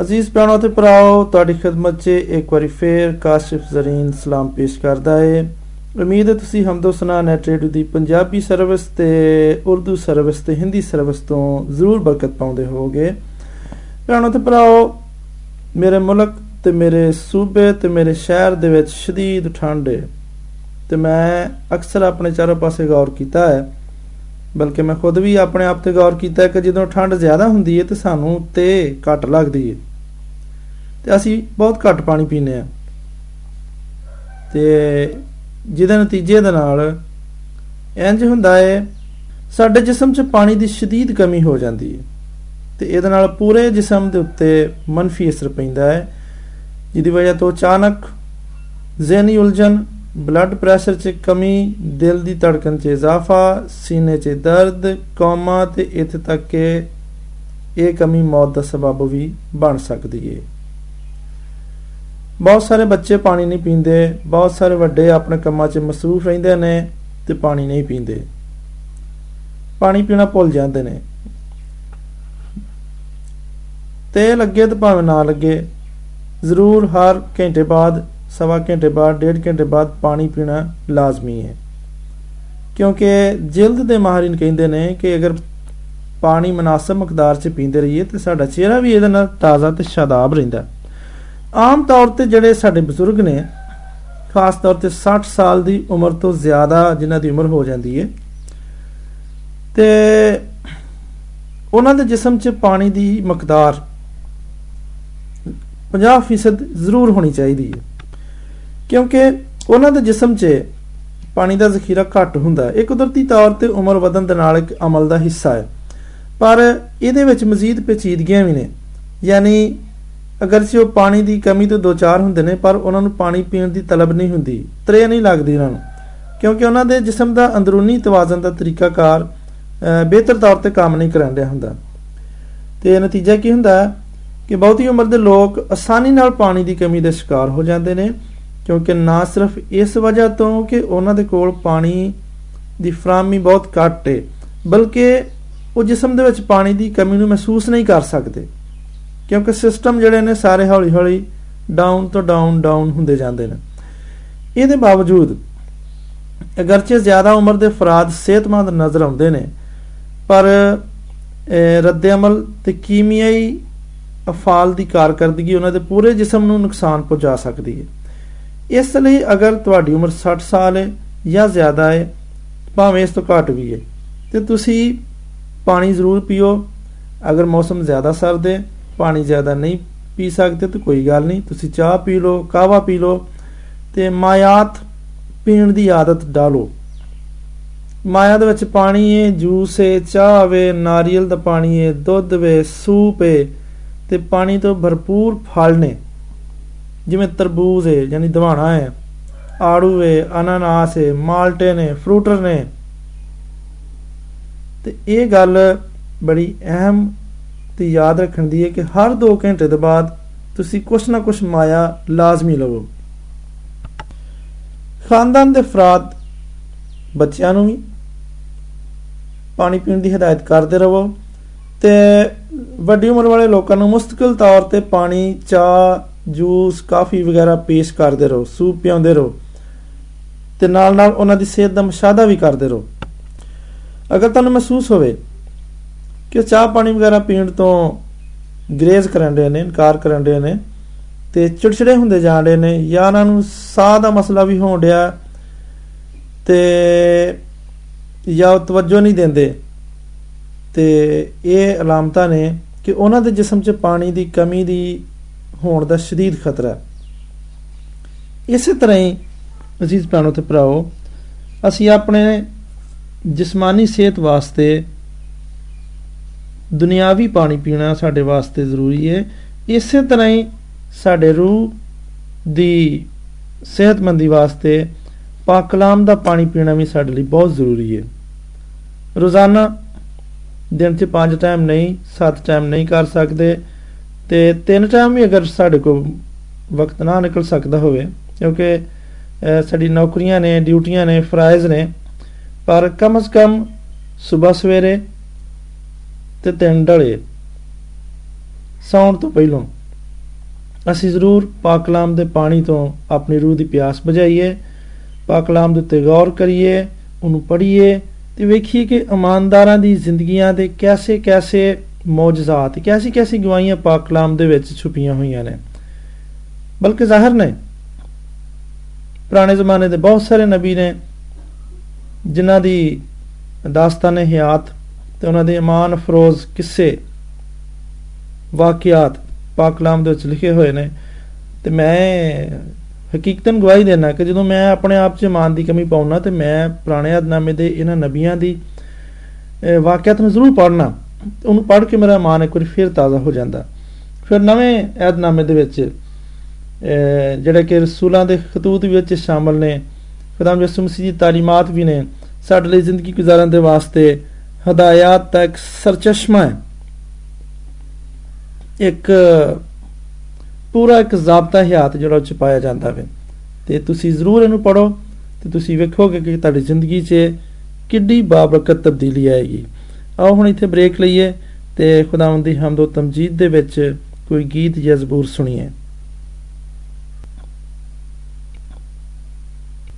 ਅਜ਼ੀਜ਼ ਭੈਣੋ ਤੇ ਭਰਾਓ, ਤੁਹਾਡੀ ਖidmat 'ਚ ਇੱਕ ਵਾਰੀ ਫੇਰ ਕਾਸ਼ਿਫ ਜ਼ਰੀਨ ਸਲਾਮ ਪੇਸ਼ ਕਰਦਾ ਹੈ ਉਮੀਦ ਹੈ ਤੁਸੀਂ ਹਮਦੋ ਸਨਾ ਨੈਟ ਰੇਡੀਓ ਦੀ ਪੰਜਾਬੀ ਸਰਵਿਸ ਤੇ ਉਰਦੂ ਸਰਵਿਸ ਤੇ ਹਿੰਦੀ ਸਰਵਿਸ ਤੋਂ ਜ਼ਰੂਰ ਬਰਕਤ ਪਾਉਂਦੇ ਹੋਵੋਗੇ। ਭੈਣੋ ਤੇ ਭਰਾਓ, ਮੇਰੇ ਮੁਲਕ ਤੇ ਮੇਰੇ ਸੂਬੇ ਤੇ ਮੇਰੇ ਸ਼ਹਿਰ ਦੇ ਵਿੱਚ ਸ਼ਦੀਦ ਠੰਡ ਹੈ ਤੇ ਮੈਂ ਅਕਸਰ ਆਪਣੇ ਚਾਰੋਂ ਪਾਸੇ ਗੌਰ ਕੀਤਾ ਹੈ। ਬਲਕਿ ਮੈਂ ਖੁਦ ਵੀ ਆਪਣੇ ਆਪ ਤੇ ਗੌਰ ਕੀਤਾ ਕਿ ਜਦੋਂ ਠੰਡ ਜ਼ਿਆਦਾ ਹੁੰਦੀ ਹੈ ਤੇ ਸਾਨੂੰ ਤੇ ਘੱਟ ਲੱਗਦੀ ਹੈ। ਤੇ ਅਸੀਂ ਬਹੁਤ ਘੱਟ ਪਾਣੀ ਪੀਂਦੇ ਆ ਤੇ ਜਿਹਦੇ ਨਤੀਜੇ ਦੇ ਨਾਲ ਇੰਜ ਹੁੰਦਾ ਹੈ, ਸਾਡੇ ਜਿਸਮ 'ਚ ਪਾਣੀ ਦੀ ਸ਼ਦੀਦ ਕਮੀ ਹੋ ਜਾਂਦੀ ਹੈ। ਤੇ ਇਹਦੇ ਨਾਲ ਪੂਰੇ ਜਿਸਮ ਦੇ ਉੱਤੇ ਮੰਨਫੀ ਅਸਰ ਪੈਂਦਾ ਹੈ, ਜਿਹਦੀ ਵਜ੍ਹਾ ਤੋਂ ਅਚਾਨਕ ਜ਼ਹਿਨੀ ਉਲਝਣ ਬਲੱਡ ਪ੍ਰੈਸ਼ਰ 'ਚ ਕਮੀ, ਦਿਲ ਦੀ ਧੜਕਣ 'ਚ ਇਜ਼ਾਫਾ, ਸੀਨੇ 'ਚ ਦਰਦ, ਕੋਮਾ ਤੇ ਇੱਥੇ ਤੱਕ ਕਿ ਇਹ ਕਮੀ ਮੌਤ ਦਾ ਸਬਬ ਵੀ ਬਣ ਸਕਦੀ ਹੈ ਬਹੁਤ ਸਾਰੇ ਬੱਚੇ ਪਾਣੀ ਨਹੀਂ ਪੀਂਦੇ, ਬਹੁਤ ਸਾਰੇ ਵੱਡੇ ਆਪਣੇ ਕੰਮਾਂ 'ਚ ਮਸਰੂਫ ਰਹਿੰਦੇ ਨੇ ਤੇ ਪਾਣੀ ਨਹੀਂ ਪੀਂਦੇ। ਪਾਣੀ ਪੀਣਾ ਭੁੱਲ ਜਾਂਦੇ ਨੇ। ਤੇ ਲੱਗੇ ਤੇ ਭਾਵੇਂ ਨਾ ਲੱਗੇ, ਜ਼ਰੂਰ ਹਰ ਘੰਟੇ ਬਾਅਦ सवा घंटे बाद, डेढ़ घंटे बाद ਪਾਣੀ ਪੀਣਾ ਲਾਜ਼ਮੀ ਹੈ ਕਿਉਂਕਿ ਜਿਲਦ ਦੇ ਮਾਹਰੀਨ ਕਹਿੰਦੇ ਨੇ ਕਿ ਅਗਰ ਪਾਣੀ ਮناسب ਮਕਦਾਰ 'ਚ ਪੀਂਦੇ ਰਹੀਏ ਤੇ ਸਾਡਾ ਚਿਹਰਾ ਵੀ ਇਹਦੇ ਨਾਲ ਤਾਜ਼ਾ ਤੇ ਸ਼ਾਦਾਬ ਰਹਿੰਦਾ ਆਮ ਤੌਰ ਤੇ ਜਿਹੜੇ ਸਾਡੇ ਬਜ਼ੁਰਗ ਨੇ ਖਾਸ ਤੌਰ ਤੇ 60 ਸਾਲ ਦੀ ਉਮਰ ਤੋਂ ਜ਼ਿਆਦਾ ਜਿਨ੍ਹਾਂ ਦੀ ਉਮਰ ਹੋ ਜਾਂਦੀ ਹੈ ਤੇ ਉਹਨਾਂ ਦੇ ਜਿਸਮ 'ਚ ਪਾਣੀ ਦੀ ਮਕਦਾਰ 50% ਜ਼ਰੂਰ ਹੋਣੀ ਚਾਹੀਦੀ ਹੈ ਕਿਉਂਕਿ ਉਹਨਾਂ ਦੇ ਜਿਸਮ 'ਚ ਪਾਣੀ ਦਾ ਜ਼ਖੀਰਾ ਘੱਟ ਹੁੰਦਾ ਹੈ। ਇਹ ਕੁਦਰਤੀ ਤੌਰ ਤੇ ਉਮਰ ਵਧਣ ਦੇ ਨਾਲ ਇੱਕ ਅਮਲ ਦਾ ਹਿੱਸਾ ਹੈ। ਪਰ ਇਹਦੇ ਵਿੱਚ ਮਜ਼ੀਦ ਪੇਚੀਦਗੀਆਂ ਵੀ ਨੇ। ਯਾਨੀ ਅਗਰਚੇ ਉਹ ਪਾਣੀ ਦੀ ਕਮੀ ਤੋਂ ਦੋ ਚਾਰ ਹੁੰਦੇ ਨੇ, ਪਰ ਉਹਨਾਂ ਨੂੰ ਪਾਣੀ ਪੀਣ ਦੀ ਤਲਬ ਨਹੀਂ ਹੁੰਦੀ ਤਰੇ ਨਹੀਂ ਲੱਗਦੀ ਉਹਨਾਂ ਨੂੰ। ਕਿਉਂਕਿ ਉਹਨਾਂ ਦੇ ਜਿਸਮ ਦਾ ਅੰਦਰੂਨੀ ਤਵਾਜ਼ਨ ਦਾ ਤਰੀਕਾਕਾਰ ਬਿਹਤਰ ਤੌਰ ਤੇ ਕੰਮ ਨਹੀਂ ਕਰਨ ਰਿਹਾ ਹੁੰਦਾ। ਤੇ ਨਤੀਜਾ ਕੀ ਹੁੰਦਾ ਕਿ ਬਹੁਤੀ ਉਮਰ ਦੇ ਲੋਕ ਆਸਾਨੀ ਨਾਲ ਪਾਣੀ ਦੀ ਕਮੀ ਦੇ ਸ਼ਿਕਾਰ ਹੋ ਜਾਂਦੇ ਨੇ। ਕਿਉਂਕਿ ਨਾ ਸਿਰਫ ਇਸ ਵਜ੍ਹਾ ਤੋਂ ਕਿ ਉਹਨਾਂ ਦੇ ਕੋਲ ਪਾਣੀ ਦੀ ਫਰਾਮੀ ਬਹੁਤ ਘੱਟ ਹੈ ਬਲਕਿ ਉਹ ਜਿਸਮ ਦੇ ਵਿੱਚ ਪਾਣੀ ਦੀ ਕਮੀ ਨੂੰ ਮਹਿਸੂਸ ਨਹੀਂ ਕਰ ਸਕਦੇ। ਕਿਉਂਕਿ ਸਿਸਟਮ ਜਿਹੜੇ ਨੇ ਸਾਰੇ ਹੌਲੀ-ਹੌਲੀ ਡਾਊਨ ਤੋਂ ਡਾਊਨ ਡਾਊਨ ਹੁੰਦੇ ਜਾਂਦੇ ਨੇ। ਇਹਦੇ ਬਾਵਜੂਦ ਅਗਰਚੇ ਜ਼ਿਆਦਾ ਉਮਰ ਦੇ ਫਰਾਦ ਸਿਹਤਮੰਦ ਨਜ਼ਰ ਆਉਂਦੇ ਨੇ, ਪਰ ਰੱਦ ਅਮਲ ਤੇ ਕੀਮੀਆਈ ਅਫਾਲ ਦੀ ਕਾਰਗਰਦਗੀ ਉਹਨਾਂ ਦੇ ਪੂਰੇ ਜਿਸਮ ਨੂੰ ਨੁਕਸਾਨ ਪਹੁੰਚਾ ਸਕਦੀ ਹੈ ਇਸ ਲਈ ਅਗਰ ਤੁਹਾਡੀ ਉਮਰ 60 ਸਾਲ ਹੈ ਜਾਂ ਜ਼ਿਆਦਾ ਹੈ, ਭਾਵੇਂ ਇਸ ਤੋਂ ਘੱਟ ਵੀ ਹੈ, ਤੇ ਤੁਸੀਂ ਪਾਣੀ ਜ਼ਰੂਰ ਪੀਓ। ਅਗਰ ਮੌਸਮ ਜ਼ਿਆਦਾ ਸਰਦ ਹੈ, ਪਾਣੀ ਜ਼ਿਆਦਾ ਨਹੀਂ ਪੀ ਸਕਦੇ, ਤਾਂ ਕੋਈ ਗੱਲ ਨਹੀਂ, ਤੁਸੀਂ ਚਾਹ ਪੀ ਲਓ ਕਾਵਾ ਪੀ ਲਓ, ਤੇ ਮਾਇਆਤ ਪੀਣ ਦੀ ਆਦਤ ਡਾਲੋ। ਮਾਇਆ ਦੇ ਵਿੱਚ ਪਾਣੀ ਹੈ, ਜੂਸ ਹੈ, ਚਾਹ ਵੇ ਨਾਰੀਅਲ ਦਾ ਪਾਣੀ ਹੈ, ਦੁੱਧ ਵੇ ਸੂਪ ਹੈ, ਤੇ ਪਾਣੀ ਤੋਂ ਭਰਪੂਰ ਫਲ ਨੇ। ਜਿਵੇਂ ਤਰਬੂਜ਼ ਹੈ ਯਾਨੀ ਦਵਾਣਾ ਹੈ ਆੜੂ ਹੈ ਅਨਾਨਾਸ ਹੈ ਮਾਲਟੇ ਨੇ, ਫਰੂਟਰ ਨੇ। ਤੇ ਇਹ ਗੱਲ ਬੜੀ ਅਹਿਮ ਤੇ ਯਾਦ ਰੱਖਣ ਦੀ ਹੈ ਕਿ ਹਰ 2 ਘੰਟੇ ਦੇ ਬਾਅਦ ਤੁਸੀਂ ਕੁਛ ਨਾ ਕੁਛ ਮਾਇਆ ਲਾਜ਼ਮੀ ਲਵੋ। ਖਾਨਦਾਨ ਦੇ ਫਰਾਦ ਬੱਚਿਆਂ ਨੂੰ ਵੀ, ਪਾਣੀ ਪੀਣ ਦੀ ਹਦਾਇਤ ਕਰਦੇ ਰਹੋ ਤੇ ਵੱਡੀ ਉਮਰ ਵਾਲੇ ਲੋਕਾਂ ਨੂੰ ਮੁਸਤਕਿਲ ਤੌਰ ਤੇ ਪਾਣੀ, ਚਾਹ ਜੂਸ, ਕਾਫੀ ਵਗੈਰਾ ਪੇਸ਼ ਕਰਦੇ ਰਹੋ, ਸੂਪ ਪਿਆਉਂਦੇ ਰਹੋ ਤੇ ਨਾਲ ਨਾਲ ਉਹਨਾਂ ਦੀ ਸਿਹਤ ਦਾ ਮਸ਼ਾਹਦਾ ਵੀ ਕਰਦੇ ਰਹੋ। ਅਗਰ ਤੁਹਾਨੂੰ ਮਹਿਸੂਸ ਹੋਵੇ ਕਿ ਚਾਹ ਪਾਣੀ ਵਗੈਰਾ ਪੀਣ ਤੋਂ ਗਰੇਜ਼ ਕਰਨ ਰਹੇ ਨੇ, ਇਨਕਾਰ ਕਰਨ ਰਹੇ ਨੇ ਤੇ ਚਿੜਚਿੜੇ ਹੁੰਦੇ ਜਾਣ ਰਹੇ ਨੇ ਜਾਂ ਉਹਨਾਂ ਨੂੰ ਸਾਹ ਦਾ ਮਸਲਾ ਵੀ ਹੋਣ ਡਿਆ ਤੇ ਜਾਂ ਤਵੱਜੋ ਨਹੀਂ ਦਿੰਦੇ ਤੇ ਇਹ ਅਲਾਮਤਾਂ ਨੇ ਕਿ ਉਹਨਾਂ ਦੇ ਜਿਸਮ 'ਚ ਪਾਣੀ ਦੀ ਕਮੀ ਦੀ ਹੋਣ ਦਾ ਸ਼ਦੀਦ ਖਤਰਾ ਇਸੇ ਤਰ੍ਹਾਂ ਹੀ ਅਜ਼ੀਜ਼ ਭੈਣੋ ਤੇ ਭਰਾਓ, ਅਸੀਂ ਆਪਣੇ ਜਿਸਮਾਨੀ ਸਿਹਤ ਵਾਸਤੇ ਦੁਨਿਆਵੀ ਪਾਣੀ ਪੀਣਾ ਸਾਡੇ ਵਾਸਤੇ ਜ਼ਰੂਰੀ ਹੈ। ਇਸੇ ਤਰ੍ਹਾਂ ਹੀ ਸਾਡੇ ਰੂਹ ਦੀ ਸਿਹਤਮੰਦੀ ਵਾਸਤੇ ਪਾਕ ਕਲਾਮ ਦਾ ਪਾਣੀ ਪੀਣਾ ਵੀ ਸਾਡੇ ਲਈ ਬਹੁਤ ਜ਼ਰੂਰੀ ਹੈ। ਰੋਜ਼ਾਨਾ ਦਿਨ 'ਚ ਪੰਜ ਟਾਈਮ ਨਹੀਂ, ਸੱਤ ਟਾਈਮ ਨਹੀਂ ਕਰ ਸਕਦੇ। ਤੇ ਤਿੰਨ ਟਾਈਮ ਵੀ ਅਗਰ ਸਾਡੇ ਕੋਲ ਵਕਤ ਨਾ ਨਿਕਲ ਸਕਦਾ ਹੋਵੇ, ਕਿਉਂਕਿ ਸਾਡੀ ਨੌਕਰੀਆਂ ਨੇ ਡਿਊਟੀਆਂ ਨੇ ਫਰਾਇਜ਼ ਨੇ, ਪਰ ਕਮ ਸ ਕਮ ਸਵੇਰ ਸਵੇਰੇ ਤੇ ਤਿੰਨ ਢਲੇ ਸੌਣ ਤੋਂ ਪਹਿਲਾਂ ਅਸੀਂ ਜ਼ਰੂਰ ਪਾਕ ਕਲਾਮ ਦੇ ਪਾਣੀ ਤੋਂ ਆਪਣੀ ਰੂਹ ਦੀ ਪਿਆਸ ਬੁਝਾਈਏ ਪਾਕ ਕਲਾਮ ਦੇ ਉੱਤੇ ਗੌਰ ਕਰੀਏ, ਉਹਨੂੰ ਪੜ੍ਹੀਏ ਤੇ ਵੇਖੀਏ ਕਿ ਇਮਾਨਦਾਰਾਂ ਦੀ ਜ਼ਿੰਦਗੀਆਂ ਦੇ ਕੈਸੇ ਕੈਸੇ ਮੌਜਜ਼ਾਤ ਕੈਸੀ ਕੈਸੀ ਗਵਾਹੀਆਂ ਪਾਕ ਕਲਾਮ ਦੇ ਵਿੱਚ ਛੁਪੀਆਂ ਹੋਈਆਂ ਨੇ। ਬਲਕਿ ਜ਼ਾਹਰ ਨੇ। ਪੁਰਾਣੇ ਜ਼ਮਾਨੇ ਦੇ ਬਹੁਤ ਸਾਰੇ ਨਬੀ ਨੇ, ਜਿਨ੍ਹਾਂ ਦੀ ਦਾਸਤਾਨ ਹਯਾਤ ਤੇ ਉਹਨਾਂ ਦੇ ਇਮਾਨ ਅਫਰੋਜ਼ ਕਿੱਸੇ ਵਾਕਿਆਤ ਪਾਕ ਕਲਾਮ ਦੇ ਵਿੱਚ ਲਿਖੇ ਹੋਏ ਨੇ। ਤੇ ਮੈਂ ਹਕੀਕਤਨ ਗਵਾਹੀ ਦੇਣਾ ਕਿ ਜਦੋਂ ਮੈਂ ਆਪਣੇ ਆਪ 'ਚ ਇਮਾਨ ਦੀ ਕਮੀ ਪਾਉਣਾ ਤੇ ਮੈਂ ਪੁਰਾਣੇ ਅਦਨਾਮੇ ਦੇ ਇਹਨਾਂ ਨਬੀਆਂ ਦੀ ਵਾਕਿਆਤ ਨੂੰ ਜ਼ਰੂਰ ਪੜ੍ਹਨਾ। ਉਹਨੂੰ ਪੜ੍ਹ ਕੇ ਮੇਰਾ ਇਮਾਨ ਇੱਕ ਵਾਰ ਫਿਰ ਤਾਜ਼ਾ ਹੋ ਜਾਂਦਾ। ਫਿਰ ਨਵੇਂ ਅਦਨਾਮੇ ਦੇ ਵਿੱਚ ਜਿਹੜੇ ਕਿ ਰਸੂਲਾਂ ਦੇ ਖਤੂਤ ਵਿੱਚ ਸ਼ਾਮਲ ਨੇ, ਖੁਦਾਮ ਯਿਸੂ ਮਸੀਹ ਦੀ ਤਾਲੀਮਾਤ ਵੀ ਨੇ, ਸਾਡੇ ਲਈ ਜ਼ਿੰਦਗੀ ਗੁਜ਼ਾਰਨ ਦੇ ਵਾਸਤੇ ਹਦਾਇਤ ਦਾ ਇੱਕ ਸਰਚਸ਼ਮਾ ਹੈ। ਇੱਕ ਪੂਰਾ ਇੱਕ ਜ਼ਾਬਤਾ ਹਿਆਤ ਜਿਹੜਾ ਉੱਚ ਪਾਇਆ ਜਾਂਦਾ ਹੈ ਤੇ ਤੁਸੀਂ ਜ਼ਰੂਰ ਇਹਨੂੰ ਪੜੋ ਤੇ ਤੁਸੀਂ ਵੇਖੋਗੇ ਕਿ ਤੁਹਾਡੀ ਜ਼ਿੰਦਗੀ 'ਚ ਕਿੱਡੀ ਬਾਬਰਕਤ ਤਬਦੀਲੀ ਆਏਗੀ। ਆਓ ਹੁਣ ਇੱਥੇ ਬ੍ਰੇਕ ਲਈਏ ਤੇ ਖੁਦਾਵੰਦ ਦੀ ਹਮਦ ਤੇ ਤਮਜੀਦ ਦੇ ਵਿੱਚ ਕੋਈ ਗੀਤ ਜਾਂ ਜ਼ਬੂਰ ਸੁਣੀਏ।